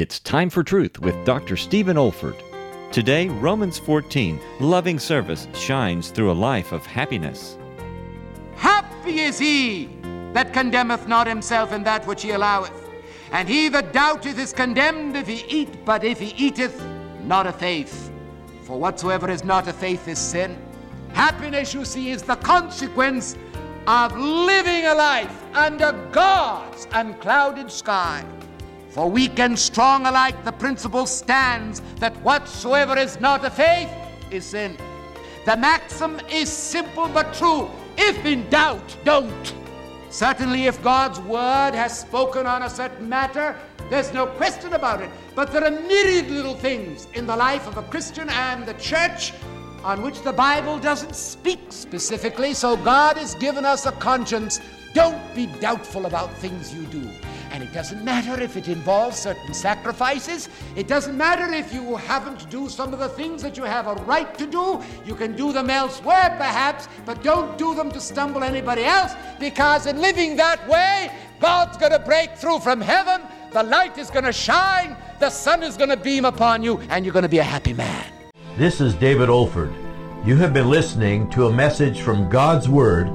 It's time for truth with Dr. Stephen Olford. Today, Romans 14, loving service shines through a life of happiness. Happy is he that condemneth not himself in that which he alloweth. And he that doubteth is condemned if he eat, but if he eateth, not a faith. For whatsoever is not a faith is sin. Happiness, you see, is the consequence of living a life under God's unclouded sky. For weak and strong alike, the principle stands that whatsoever is not a faith is sin. The maxim is simple but true. If in doubt, don't. Certainly, if God's word has spoken on a certain matter, there's no question about it. But there are myriad little things in the life of a Christian and the church on which the Bible doesn't speak specifically, so God has given us a conscience. Don't be doubtful about things you do. And it doesn't matter if it involves certain sacrifices. It doesn't matter if you happen to do some of the things that you have a right to do. You can do them elsewhere, perhaps, but don't do them to stumble anybody else, because in living that way, God's going to break through from heaven. The light is going to shine. The sun is going to beam upon you, and you're going to be a happy man. This is David Olford. You have been listening to a message from God's Word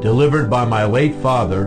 delivered by my late father,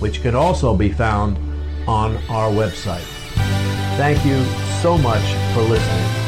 which can also be found on our website. Thank you so much for listening.